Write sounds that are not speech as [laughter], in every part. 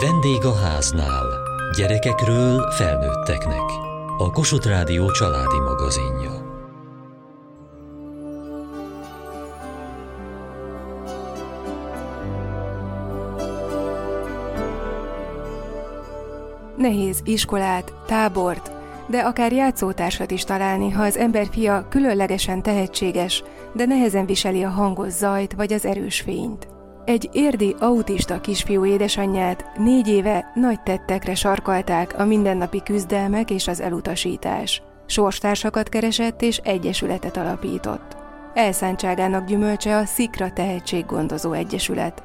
Vendég a háznál. Gyerekekről felnőtteknek. A Kossuth Rádió családi magazinja. Nehéz iskolát, tábort, de akár játszótársat is találni, ha az ember fia különlegesen tehetséges, de nehezen viseli a hangos zajt vagy az erős fényt. Egy érdi autista kisfiú édesanyját négy éve nagy tettekre sarkalták a mindennapi küzdelmek és az elutasítás. Sorstársakat keresett és egyesületet alapított. Elszántságának gyümölcse a Szikra Tehetséggondozó Egyesület,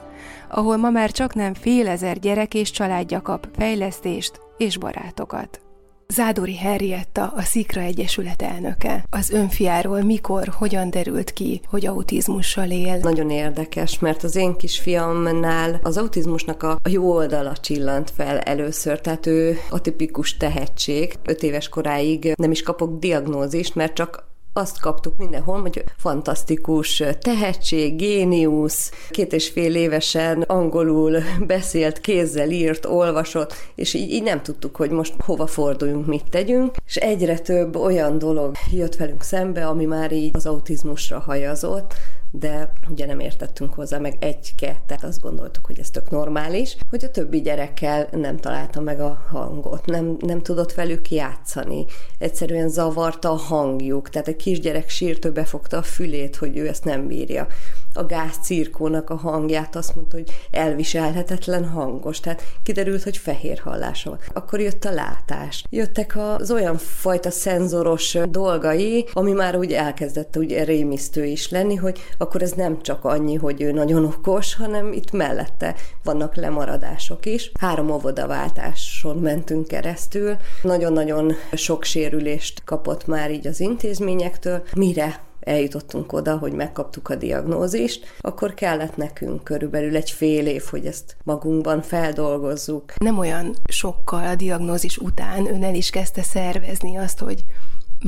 ahol ma már csak nem fél ezer gyerek és családja kap fejlesztést és barátokat. Zádori Henrietta, a Szikra Egyesület elnöke. Az önfiáról mikor, hogyan derült ki, hogy autizmussal él? Nagyon érdekes, mert az én kisfiamnál az autizmusnak a, jó oldala csillant fel először, tehát ő atipikus tehetség. Öt éves koráig nem is kapok diagnózist, mert csak azt kaptuk mindenhol, hogy fantasztikus tehetség, géniusz, két és fél évesen angolul beszélt, kézzel írt, olvasott, és így, így nem tudtuk, hogy most hova forduljunk, mit tegyünk, és egyre több olyan dolog jött velünk szembe, ami már így az autizmusra hajazott, de ugye nem értettünk hozzá meg egy-kettőt, azt gondoltuk, hogy ez tök normális, hogy a többi gyerekkel nem találta meg a hangot, nem, nem tudott velük játszani, egyszerűen zavarta a hangjuk, tehát egy kisgyerek sírtő befogta a fülét, hogy ő ezt nem bírja a gázcirkónak a hangját, azt mondta, hogy elviselhetetlen hangos, tehát kiderült, hogy fehér hallása van. Akkor jött a látás. Jöttek az olyan fajta szenzoros dolgai, ami már úgy elkezdett úgy rémisztő is lenni, hogy akkor ez nem csak annyi, hogy ő nagyon okos, hanem itt mellette vannak lemaradások is. Három óvodaváltáson mentünk keresztül. Nagyon-nagyon sok sérülést kapott már így az intézményektől. Mire eljutottunk oda, hogy megkaptuk a diagnózist, akkor kellett nekünk körülbelül egy fél év, hogy ezt magunkban feldolgozzuk. Nem olyan sokkal a diagnózis után ön el is kezdte szervezni azt, hogy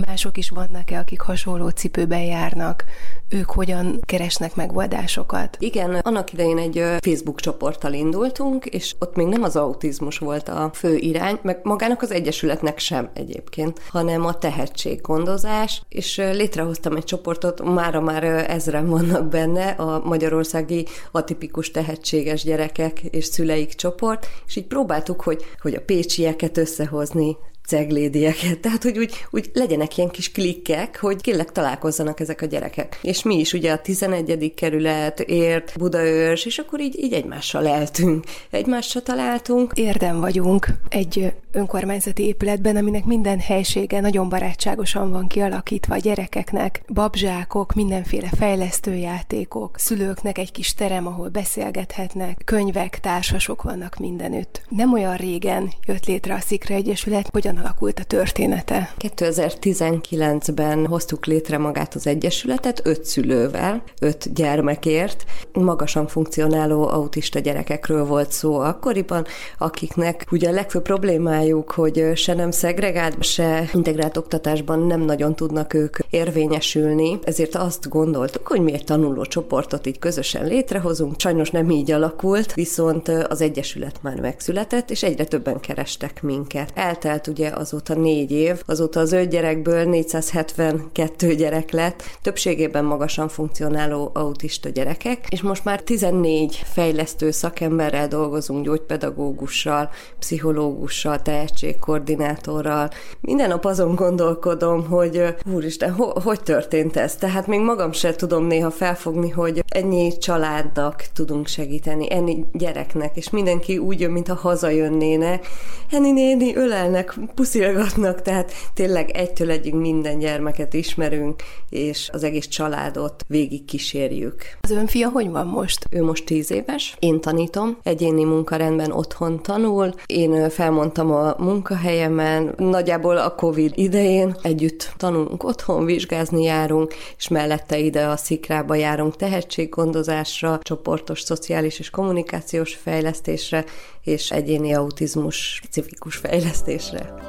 mások is vannak-e, akik hasonló cipőben járnak, ők hogyan keresnek megoldásokat? Igen, annak idején egy Facebook csoporttal indultunk, és ott még nem az autizmus volt a fő irány, meg magának az Egyesületnek sem egyébként, hanem a tehetséggondozás, és létrehoztam egy csoportot, mára már ezren vannak benne, a magyarországi atipikus tehetséges gyerekek és szüleik csoport, és így próbáltuk, hogy, hogy a pécsieket összehozni, ceglédieket, tehát hogy úgy, úgy legyenek ilyen kis klikkek, hogy kérlek találkozzanak ezek a gyerekek. És mi is ugye a 11. kerület, ért, Budaörs, és akkor így, így egymással eltünk, egymással találtunk. Érdem vagyunk egy önkormányzati épületben, aminek minden helysége nagyon barátságosan van kialakítva a gyerekeknek, babzsákok, mindenféle fejlesztőjátékok, szülőknek egy kis terem, ahol beszélgethetnek, könyvek, társasok vannak mindenütt. Nem olyan régen jött létre a Szikra Egyesület, hogyan alakult a története? 2019-ben hoztuk létre magát az Egyesületet öt szülővel, öt gyermekért. Magasan funkcionáló autista gyerekekről volt szó akkoriban, akiknek ugye a legfőbb problémájuk, hogy se nem szegregált, se integrált oktatásban nem nagyon tudnak ők érvényesülni, ezért azt gondoltuk, hogy mi egy tanuló csoportot így közösen létrehozunk. Sajnos nem így alakult, viszont az Egyesület már megszületett, és egyre többen kerestek minket. Eltelt ugye azóta négy év, azóta az öt gyerekből 472 gyerek lett, többségében magasan funkcionáló autista gyerekek, és most már 14 fejlesztő szakemberrel dolgozunk, gyógypedagógussal, pszichológussal, tehetségkoordinátorral. Minden nap azon gondolkodom, hogy úristen, ho- hogy történt ez? Tehát még magam sem tudom néha felfogni, hogy ennyi családnak tudunk segíteni, ennyi gyereknek, és mindenki úgy jön, mintha hazajönnének. Ennyi néni ölelnek, puszilgatnak, tehát tényleg egytől egyig minden gyermeket ismerünk, és az egész családot végig kísérjük. Az ön fia hogy van most? Ő most tíz éves, én tanítom, egyéni munkarendben otthon tanul, én felmondtam a munkahelyemen, nagyjából a Covid idején együtt tanulunk otthon, vizsgázni járunk, és mellette ide a szikrába járunk tehetséggondozásra, csoportos, szociális és kommunikációs fejlesztésre, és egyéni autizmus specifikus fejlesztésre.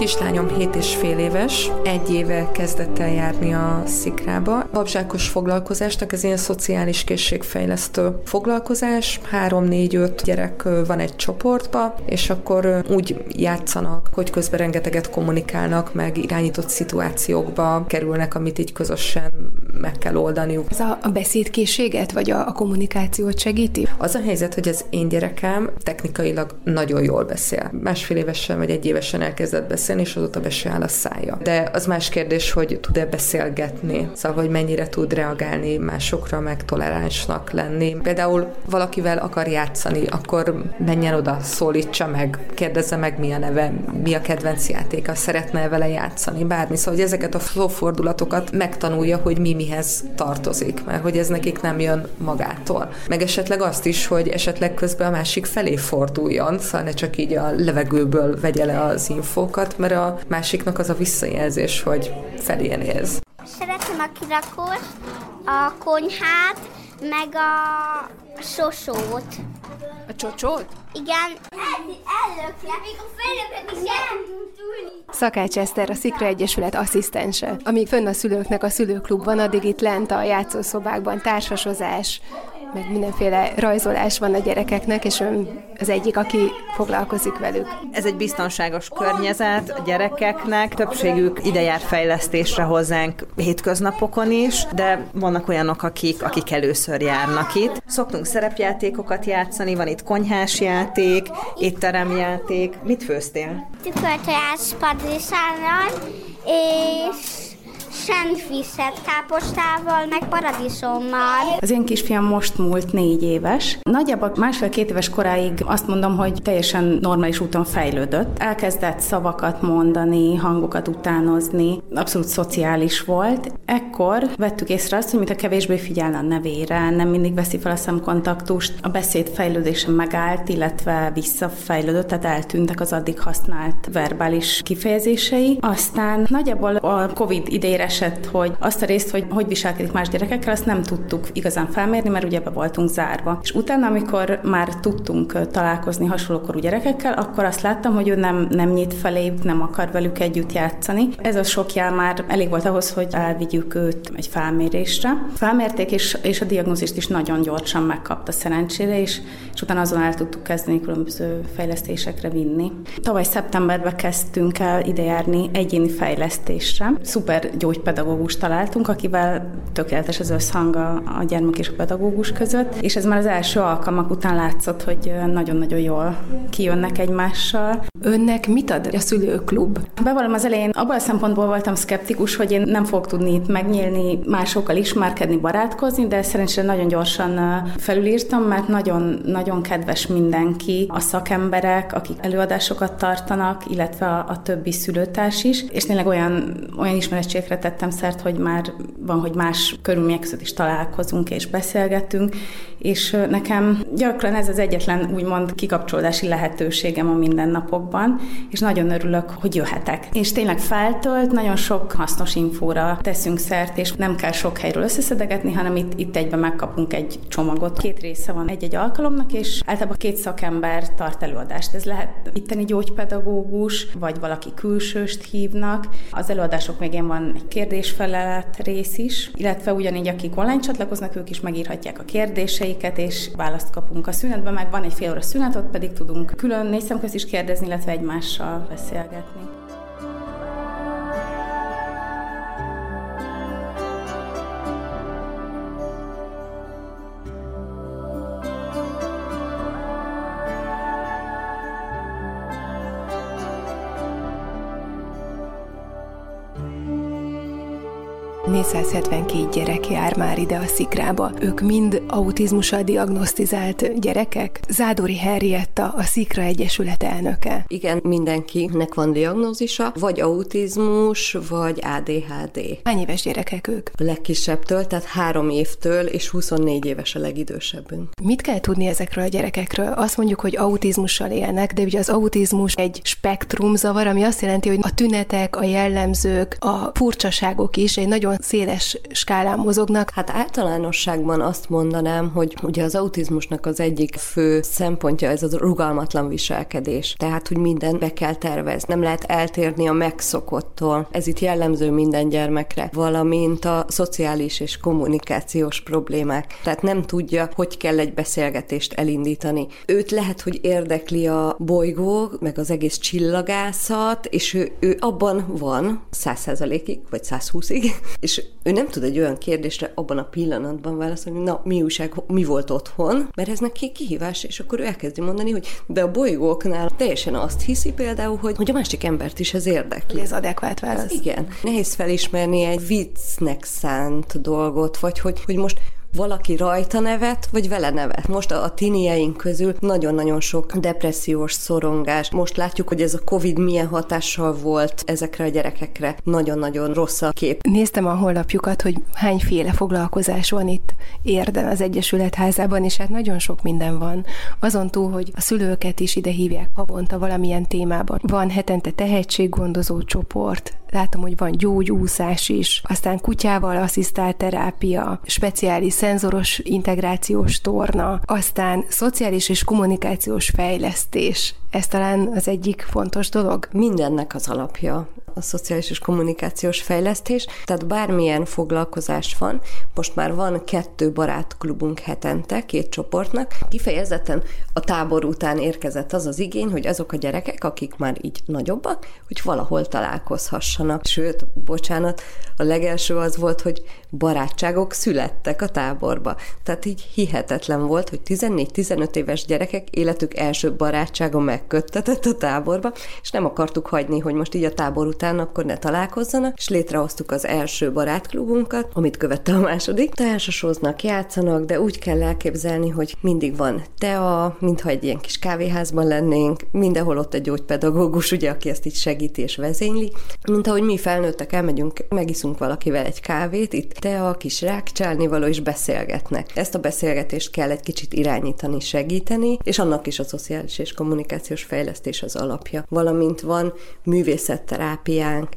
Kislányom 7 és fél éves, egy éve kezdett el járni a szikrába. Babzsákos foglalkozásnak ez ilyen szociális készségfejlesztő foglalkozás. 3-4-5 gyerek van egy csoportba, és akkor úgy játszanak, hogy közben rengeteget kommunikálnak, meg irányított szituációkba kerülnek, amit így közösen meg kell oldaniuk. Ez a, a beszédkészséget, vagy a, a kommunikációt segíti? Az a helyzet, hogy az én gyerekem technikailag nagyon jól beszél. Másfél évesen vagy egy évesen elkezdett beszélni, és azóta be se áll a szája. De az más kérdés, hogy tud-e beszélgetni, szóval, hogy mennyire tud reagálni másokra, meg toleránsnak lenni. Például valakivel akar játszani, akkor menjen oda, szólítsa meg, kérdezze meg, mi a neve, mi a kedvenc játéka, szeretne vele játszani, bármi. Szóval, hogy ezeket a szófordulatokat megtanulja, hogy mi mihez tartozik, mert hogy ez nekik nem jön magától. Meg esetleg azt is, hogy esetleg közben a másik felé forduljon, szóval ne csak így a levegőből vegye le az infókat, mert a másiknak az a visszajelzés, hogy felé néz. Szeretem a kirakót, a konyhát, meg a sosót. A csocsót? Igen. Ellökje, még a félőket is Szakács Eszter, a Szikra Egyesület asszisztense. Amíg fönn a szülőknek a szülőklub van, addig itt lent a játszószobákban társasozás, meg mindenféle rajzolás van a gyerekeknek, és ön az egyik, aki foglalkozik velük. Ez egy biztonságos környezet a gyerekeknek, többségük ide jár fejlesztésre hozzánk hétköznapokon is, de vannak olyanok, akik, akik először járnak itt. Szoktunk szerepjátékokat játszani, van itt konyhás játék, étteremjáték. Mit főztél? Tükörtojás padlisállal, és sendviszet kápostával, meg paradicsommal. Az én kisfiam most múlt négy éves. Nagyjából másfél-két éves koráig azt mondom, hogy teljesen normális úton fejlődött. Elkezdett szavakat mondani, hangokat utánozni, abszolút szociális volt. Ekkor vettük észre azt, hogy mintha kevésbé figyelne a nevére, nem mindig veszi fel a szemkontaktust, a beszéd fejlődése megállt, illetve visszafejlődött, tehát eltűntek az addig használt verbális kifejezései. Aztán nagyjából a COVID idejére esett, hogy azt a részt, hogy hogy viselkedik más gyerekekkel, azt nem tudtuk igazán felmérni, mert ugye be voltunk zárva. És utána, amikor már tudtunk találkozni hasonlókorú gyerekekkel, akkor azt láttam, hogy ő nem, nem nyit felé, nem akar velük együtt játszani. Ez a sok jel már elég volt ahhoz, hogy elvigyük őt egy felmérésre. Felmérték, és, és a diagnózist is nagyon gyorsan megkapta szerencsére, és, és utána azon el tudtuk kezdeni különböző fejlesztésekre vinni. Tavaly szeptemberben kezdtünk el idejárni egyéni fejlesztésre. Szuper gyógy pedagógus találtunk, akivel tökéletes az összhang a, a gyermek és a pedagógus között, és ez már az első alkalmak után látszott, hogy nagyon-nagyon jól kijönnek egymással. Önnek mit ad a szülőklub? Bevallom az elején abban a szempontból voltam szkeptikus, hogy én nem fogok tudni itt megnyílni, másokkal ismerkedni, barátkozni, de szerencsére nagyon gyorsan felülírtam, mert nagyon, nagyon kedves mindenki, a szakemberek, akik előadásokat tartanak, illetve a, a többi szülőtárs is, és tényleg olyan, olyan ismerettségre tettem szert, hogy már van, hogy más körülmények között is találkozunk és beszélgetünk, és nekem gyakran ez az egyetlen úgymond kikapcsolódási lehetőségem a mindennapokban, és nagyon örülök, hogy jöhetek. És tényleg feltölt, nagyon sok hasznos infóra teszünk szert, és nem kell sok helyről összeszedegetni, hanem itt, itt egyben megkapunk egy csomagot. Két része van egy-egy alkalomnak, és általában két szakember tart előadást. Ez lehet itteni gyógypedagógus, vagy valaki külsőst hívnak. Az előadások végén van egy kérdésfelelet rész is, illetve ugyanígy, akik online csatlakoznak, ők is megírhatják a kérdéseiket, és választ kapunk a szünetben, meg van egy fél óra szünet, ott pedig tudunk külön négy szemközt is kérdezni, illetve egymással beszélgetni. 472 gyerek jár már ide a szikrába. Ők mind autizmussal diagnosztizált gyerekek. Zádori Herrietta, a Szikra Egyesület elnöke. Igen, mindenkinek van diagnózisa, vagy autizmus, vagy ADHD. Hány éves gyerekek ők? A legkisebbtől, tehát három évtől, és 24 éves a legidősebbünk. Mit kell tudni ezekről a gyerekekről? Azt mondjuk, hogy autizmussal élnek, de ugye az autizmus egy spektrum zavar, ami azt jelenti, hogy a tünetek, a jellemzők, a furcsaságok is egy nagyon széles skálán mozognak. Hát általánosságban azt mondanám, hogy ugye az autizmusnak az egyik fő szempontja ez a rugalmatlan viselkedés. Tehát, hogy minden be kell tervezni, nem lehet eltérni a megszokottól. Ez itt jellemző minden gyermekre, valamint a szociális és kommunikációs problémák. Tehát nem tudja, hogy kell egy beszélgetést elindítani. Őt lehet, hogy érdekli a bolygó, meg az egész csillagászat, és ő, ő abban van, száz százalékig, vagy 120-ig, [laughs] és ő nem tud egy olyan kérdésre abban a pillanatban válaszolni, na, mi újság, mi volt otthon, mert ez neki kihívás, és akkor ő elkezdi mondani, hogy de a bolygóknál teljesen azt hiszi például, hogy, hogy a másik embert is ez érdekli. Ez adekvát válasz. Igen. Nehéz felismerni egy viccnek szánt dolgot, vagy hogy, hogy most valaki rajta nevet, vagy vele nevet. Most a, a tinieink közül nagyon-nagyon sok depressziós szorongás. Most látjuk, hogy ez a Covid milyen hatással volt ezekre a gyerekekre. Nagyon-nagyon rossz a kép. Néztem a honlapjukat, hogy hányféle foglalkozás van itt Érden az Egyesület házában, és hát nagyon sok minden van. Azon túl, hogy a szülőket is ide hívják havonta valamilyen témában. Van hetente tehetséggondozó csoport, látom, hogy van gyógyúszás is, aztán kutyával asszisztált terápia, speciális szenzoros integrációs torna, aztán szociális és kommunikációs fejlesztés. Ez talán az egyik fontos dolog? Mindennek az alapja a szociális és kommunikációs fejlesztés, tehát bármilyen foglalkozás van, most már van kettő barátklubunk hetente, két csoportnak, kifejezetten a tábor után érkezett az az igény, hogy azok a gyerekek, akik már így nagyobbak, hogy valahol találkozhassanak. Sőt, bocsánat, a legelső az volt, hogy barátságok születtek a táborba. Tehát így hihetetlen volt, hogy 14-15 éves gyerekek életük első barátsága megköttetett a táborba, és nem akartuk hagyni, hogy most így a tábor után akkor ne találkozzanak, és létrehoztuk az első barátklubunkat, amit követte a második. Társasoznak, játszanak, de úgy kell elképzelni, hogy mindig van tea, mintha egy ilyen kis kávéházban lennénk, mindenhol ott egy gyógypedagógus, ugye, aki ezt így segíti és vezényli, mint ahogy mi felnőttek elmegyünk, megiszunk valakivel egy kávét, itt tea, kis rákcsálni való, és beszélgetnek. Ezt a beszélgetést kell egy kicsit irányítani, segíteni, és annak is a szociális és kommunikációs fejlesztés az alapja. Valamint van művészetterápiánk,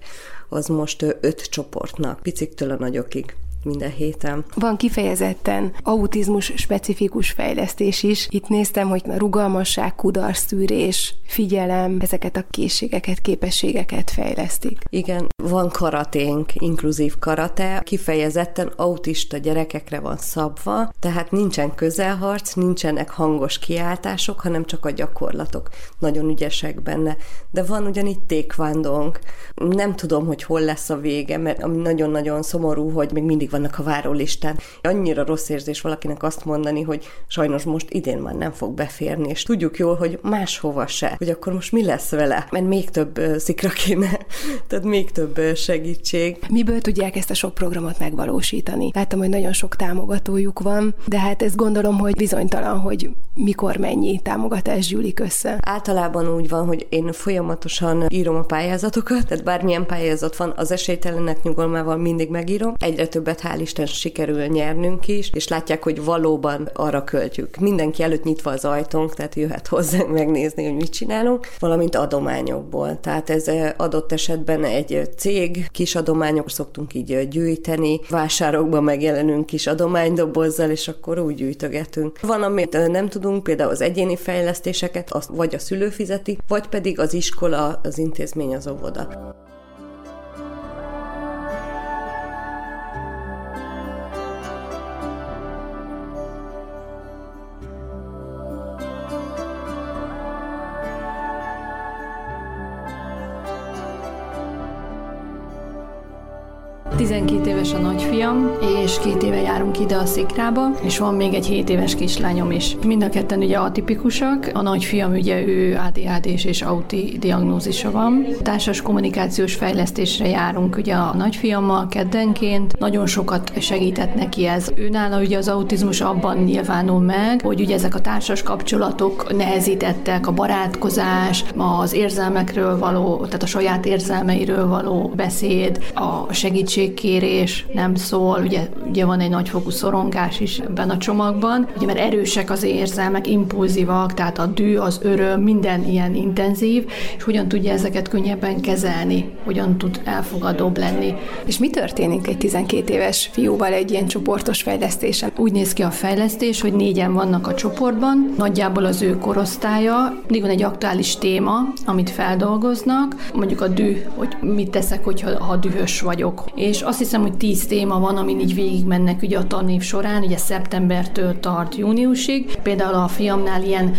az most öt csoportnak, piciktől a nagyokig minden héten. Van kifejezetten autizmus specifikus fejlesztés is. Itt néztem, hogy rugalmasság, kudarszűrés, figyelem, ezeket a készségeket, képességeket fejlesztik. Igen, van karaténk, inkluzív karate, kifejezetten autista gyerekekre van szabva, tehát nincsen közelharc, nincsenek hangos kiáltások, hanem csak a gyakorlatok. Nagyon ügyesek benne. De van ugyanígy tékvándónk. Nem tudom, hogy hol lesz a vége, mert nagyon-nagyon szomorú, hogy még mindig vannak a várólistán. Annyira rossz érzés valakinek azt mondani, hogy sajnos most idén már nem fog beférni, és tudjuk jól, hogy máshova se, hogy akkor most mi lesz vele, mert még több szikra kéne, [laughs] tehát még több segítség. Miből tudják ezt a sok programot megvalósítani? Láttam, hogy nagyon sok támogatójuk van, de hát ezt gondolom, hogy bizonytalan, hogy mikor mennyi támogatás gyűlik össze. Általában úgy van, hogy én folyamatosan írom a pályázatokat, tehát bármilyen pályázat van, az esélytelenek nyugalmával mindig megírom. Egyre többet hál' Isten sikerül nyernünk is, és látják, hogy valóban arra költjük. Mindenki előtt nyitva az ajtónk, tehát jöhet hozzánk megnézni, hogy mit csinálunk, valamint adományokból. Tehát ez adott esetben egy cég, kis adományok szoktunk így gyűjteni, vásárokban megjelenünk kis adománydobozzal, és akkor úgy gyűjtögetünk. Van, amit nem tudunk, például az egyéni fejlesztéseket, azt vagy a szülő fizeti, vagy pedig az iskola, az intézmény, az óvoda. 12 éves a nagyfiam, és két éve járunk ide a szikrába, és van még egy 7 éves kislányom is. Mind a ketten ugye atipikusak, a nagyfiam ugye ő ADHD és auti diagnózisa van. Társas kommunikációs fejlesztésre járunk ugye a nagyfiammal keddenként, nagyon sokat segített neki ez. Őnála ugye az autizmus abban nyilvánul meg, hogy ugye ezek a társas kapcsolatok nehezítettek, a barátkozás, az érzelmekről való, tehát a saját érzelmeiről való beszéd, a segítség segítségkérés, nem szól, ugye, ugye van egy nagyfokú szorongás is ebben a csomagban, ugye mert erősek az érzelmek, impulzívak, tehát a dű, az öröm, minden ilyen intenzív, és hogyan tudja ezeket könnyebben kezelni, hogyan tud elfogadóbb lenni. És mi történik egy 12 éves fiúval egy ilyen csoportos fejlesztésen? Úgy néz ki a fejlesztés, hogy négyen vannak a csoportban, nagyjából az ő korosztálya, mindig van egy aktuális téma, amit feldolgoznak, mondjuk a dű, hogy mit teszek, hogyha ha dühös vagyok. És azt hiszem, hogy tíz téma van, amin így végigmennek ugye a tanév során, ugye szeptembertől tart júniusig. Például a fiamnál ilyen,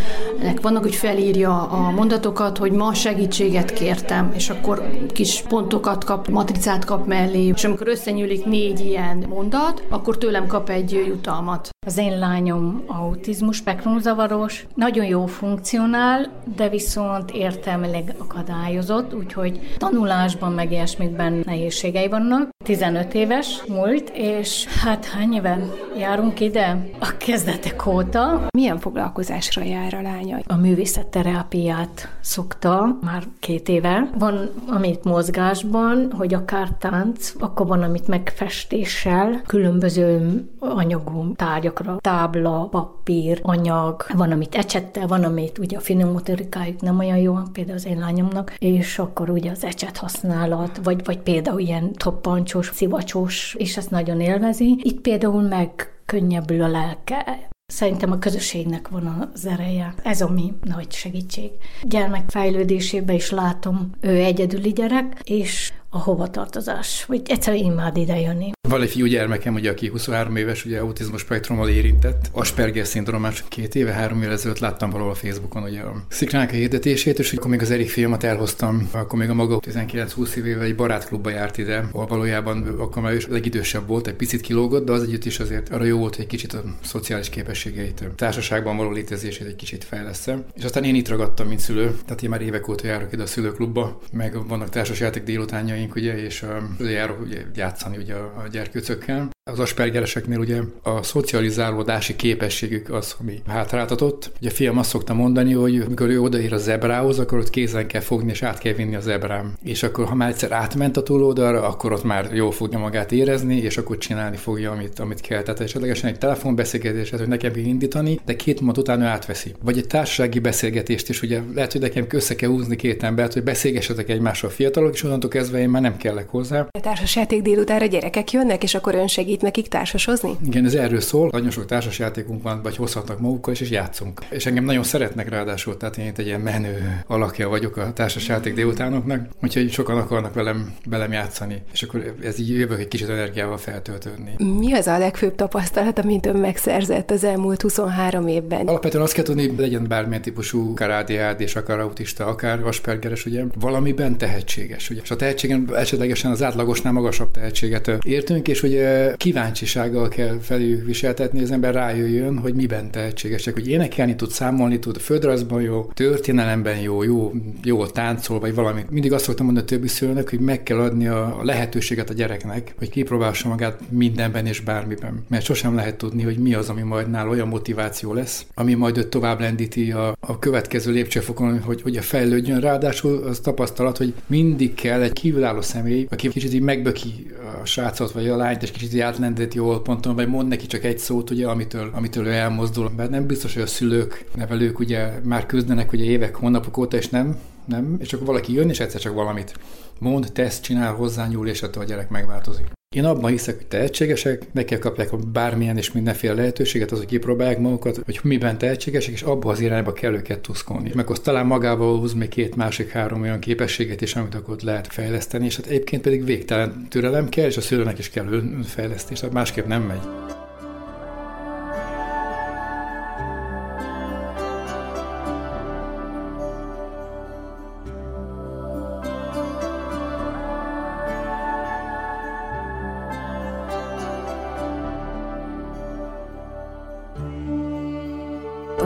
vannak, hogy felírja a mondatokat, hogy ma segítséget kértem, és akkor kis pontokat kap, matricát kap mellé, és amikor összenyúlik négy ilyen mondat, akkor tőlem kap egy jutalmat. Az én lányom autizmus spektrumzavaros, nagyon jó funkcionál, de viszont értelmileg akadályozott, úgyhogy tanulásban meg ilyesmikben nehézségei vannak. 15 éves múlt, és hát hány éve járunk ide? A kezdetek óta. Milyen foglalkozásra jár a lánya? A művészetterápiát szokta már két éve. Van, amit mozgásban, hogy akár tánc, akkor van, amit megfestéssel, különböző anyagú tárgyakra, tábla, papír, anyag, van, amit ecsettel, van, amit ugye a finom motorikájuk nem olyan jó, például az én lányomnak, és akkor ugye az ecset használat, vagy, vagy például ilyen toppancsos, szivacsos, és ezt nagyon élvezi. Itt például meg könnyebbül a lelke. Szerintem a közösségnek van az ereje. Ez a mi nagy segítség. Gyermek fejlődésében is látom, ő egyedüli gyerek, és a hovatartozás, vagy egyszerűen imád ide jönni. Van egy fiú gyermekem, ugye, aki 23 éves, ugye autizmus spektrummal érintett. Asperger szindrómás két éve, három éve ezelőtt láttam valahol Facebookon ugye a szikrának a hirdetését, és akkor még az Erik filmet elhoztam, akkor még a maga 19-20 évével egy barátklubba járt ide, ahol valójában akkor már is legidősebb volt, egy picit kilógott, de az együtt is azért arra jó volt, hogy egy kicsit a szociális képességeit, a társaságban való létezését egy kicsit fejlesz. És aztán én itt ragadtam, mint szülő, tehát én már évek óta járok ide a szülőklubba, meg vannak társasjáték délutánjaink, ugye, és uh, járok ugye, játszani ugye a gyerkőcökkel. Az aspergereseknél ugye a szocializálódási képességük az, ami hátráltatott. Ugye a fiam azt szokta mondani, hogy amikor ő odaér a zebrához, akkor ott kézen kell fogni, és át kell vinni a zebrám. És akkor, ha már egyszer átment a túloldalra, akkor ott már jól fogja magát érezni, és akkor csinálni fogja, amit, amit kell. Tehát esetlegesen egy telefonbeszélgetést, hogy nekem kell indítani, de két mondat után ő átveszi. Vagy egy társasági beszélgetést is, ugye lehet, hogy nekem össze kell húzni két embert, hogy beszélgessetek egymással fiatalok, és onnantól kezdve én már nem kellek hozzá. A társasjáték délutára gyerekek jönnek, és akkor ön segít nekik társasozni? Igen, ez erről szól. Nagyon sok társasjátékunk van, vagy hozhatnak magukkal, és, és játszunk. És engem nagyon szeretnek ráadásul, tehát én egy ilyen menő alakja vagyok a társasjáték délutánoknak, úgyhogy sokan akarnak velem, velem játszani, és akkor ez így jövök egy kicsit energiával feltöltődni. Mi az a legfőbb tapasztalat, amit ön megszerzett az elmúlt 23 évben? Alapvetően azt kell tudni, legyen bármilyen típusú, akár ADHD, és akár autista, akár Aspergeres, ugye, valamiben tehetséges. Ugye. És a tehetségen esetlegesen az átlagosnál magasabb tehetséget értünk, és ugye kíváncsisággal kell felül viseltetni, az ember rájöjjön, hogy miben tehetségesek, hogy énekelni tud, számolni tud, földrajzban jó, történelemben jó, jó, jó táncol, vagy valami. Mindig azt szoktam mondani a többi szülőnek, hogy meg kell adni a lehetőséget a gyereknek, hogy kipróbálsa magát mindenben és bármiben. Mert sosem lehet tudni, hogy mi az, ami majd nála olyan motiváció lesz, ami majd őt tovább lendíti a, a következő lépcsőfokon, hogy, hogy a fejlődjön. Ráadásul az tapasztalat, hogy mindig kell egy kívülálló személy, aki kicsit így megböki a srácot vagy a lányt, és kicsit átlendíti jól ponton, vagy mond neki csak egy szót, ugye, amitől, amitől ő elmozdul. Mert nem biztos, hogy a szülők, nevelők ugye már küzdenek ugye évek, hónapok óta, és nem, nem, és akkor valaki jön, és egyszer csak valamit mond, tesz, csinál, hozzányúl, és attól a gyerek megváltozik. Én abban hiszek, hogy tehetségesek, meg kell kapják bármilyen és mindenféle lehetőséget, az, hogy kipróbálják magukat, hogy miben tehetségesek, és abba az irányba kell őket tuszkolni. Meg azt talán magával hoz még két másik három olyan képességet is, amit akkor lehet fejleszteni, és hát egyébként pedig végtelen türelem kell, és a szülőnek is kell önfejlesztés, tehát másképp nem megy.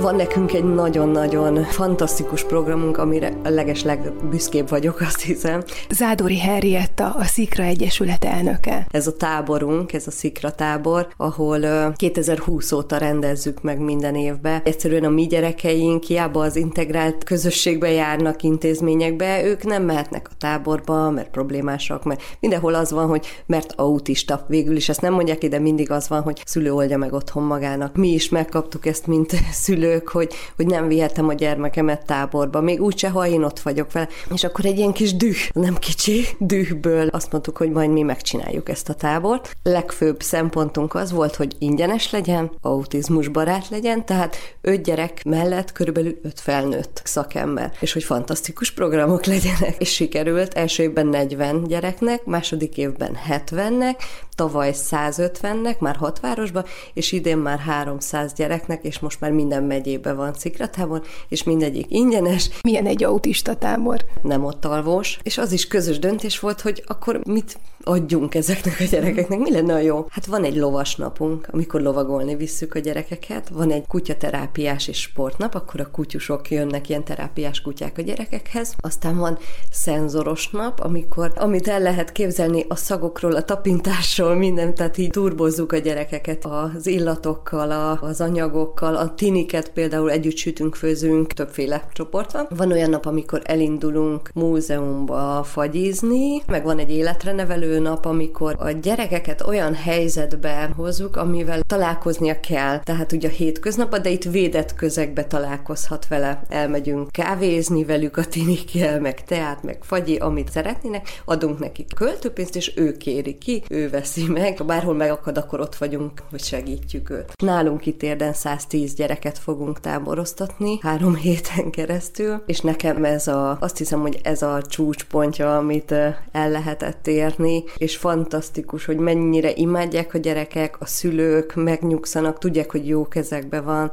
Van nekünk egy nagyon-nagyon fantasztikus programunk, amire a legesleg büszkébb vagyok, azt hiszem. Zádori Henrietta, a Szikra Egyesület elnöke. Ez a táborunk, ez a Szikra tábor, ahol 2020 óta rendezzük meg minden évben. Egyszerűen a mi gyerekeink hiába az integrált közösségbe járnak intézményekbe, ők nem mehetnek a táborba, mert problémásak, mert mindenhol az van, hogy mert autista. Végül is ezt nem mondják ide, mindig az van, hogy szülő oldja meg otthon magának. Mi is megkaptuk ezt, mint [laughs] szülők, hogy, hogy nem vihetem a gyermekemet táborba, még úgyse, ha én ott vagyok vele. És akkor egy ilyen kis düh, nem kicsi dühből azt mondtuk, hogy majd mi megcsináljuk ezt a tábort. Legfőbb szempontunk az volt, hogy ingyenes legyen, autizmus barát legyen, tehát öt gyerek mellett körülbelül öt felnőtt szakember, és hogy fantasztikus programok legyenek. És sikerült első évben 40 gyereknek, második évben 70-nek, tavaly 150-nek, már hat városban, és idén már 300 gyereknek, és most már minden megyében van cikratában, és mindegyik ingyenes. Milyen egy autista tábor? Nem ott alvós, és az is közös döntés volt, hogy akkor mit adjunk ezeknek a gyerekeknek, mi lenne a jó? Hát van egy lovas napunk, amikor lovagolni visszük a gyerekeket, van egy kutyaterápiás és sportnap, akkor a kutyusok jönnek, ilyen terápiás kutyák a gyerekekhez, aztán van szenzoros nap, amikor, amit el lehet képzelni a szagokról, a tapintásról, minden, tehát így turbozzuk a gyerekeket az illatokkal, a, az anyagokkal, a tiniket például együtt sütünk, főzünk, többféle csoport van. Van olyan nap, amikor elindulunk múzeumba fagyizni, meg van egy életre nevelő nap, amikor a gyerekeket olyan helyzetbe hozzuk, amivel találkoznia kell. Tehát ugye a hétköznap, de itt védett közegbe találkozhat vele. Elmegyünk kávézni velük a tinikkel, meg teát, meg fagyi, amit szeretnének, adunk nekik költőpénzt, és ő kéri ki, ő veszi meg. Ha bárhol megakad, akkor ott vagyunk, hogy segítjük őt. Nálunk itt érden 110 gyereket fogunk táboroztatni három [laughs] héten keresztül, és nekem ez a, azt hiszem, hogy ez a csúcspontja, amit el lehetett érni, és fantasztikus, hogy mennyire imádják a gyerekek, a szülők megnyugszanak, tudják, hogy jó kezekben van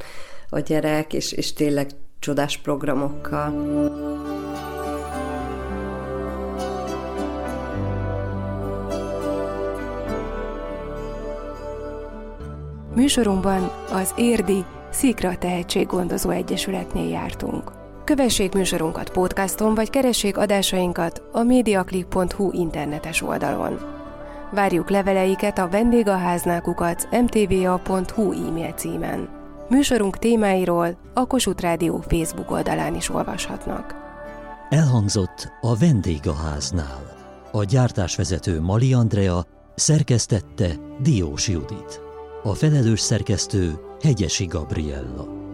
a gyerek, és, és tényleg csodás programokkal. Műsorunkban az Érdi Szikra Tehetséggondozó Egyesületnél jártunk. Kövessék műsorunkat podcaston, vagy keressék adásainkat a mediaclip.hu internetes oldalon. Várjuk leveleiket a vendégaháznákukat mtva.hu e-mail címen. Műsorunk témáiról a Kossuth Rádió Facebook oldalán is olvashatnak. Elhangzott a vendégháznál. A gyártásvezető Mali Andrea szerkesztette Diós Judit. A felelős szerkesztő Hegyesi Gabriella.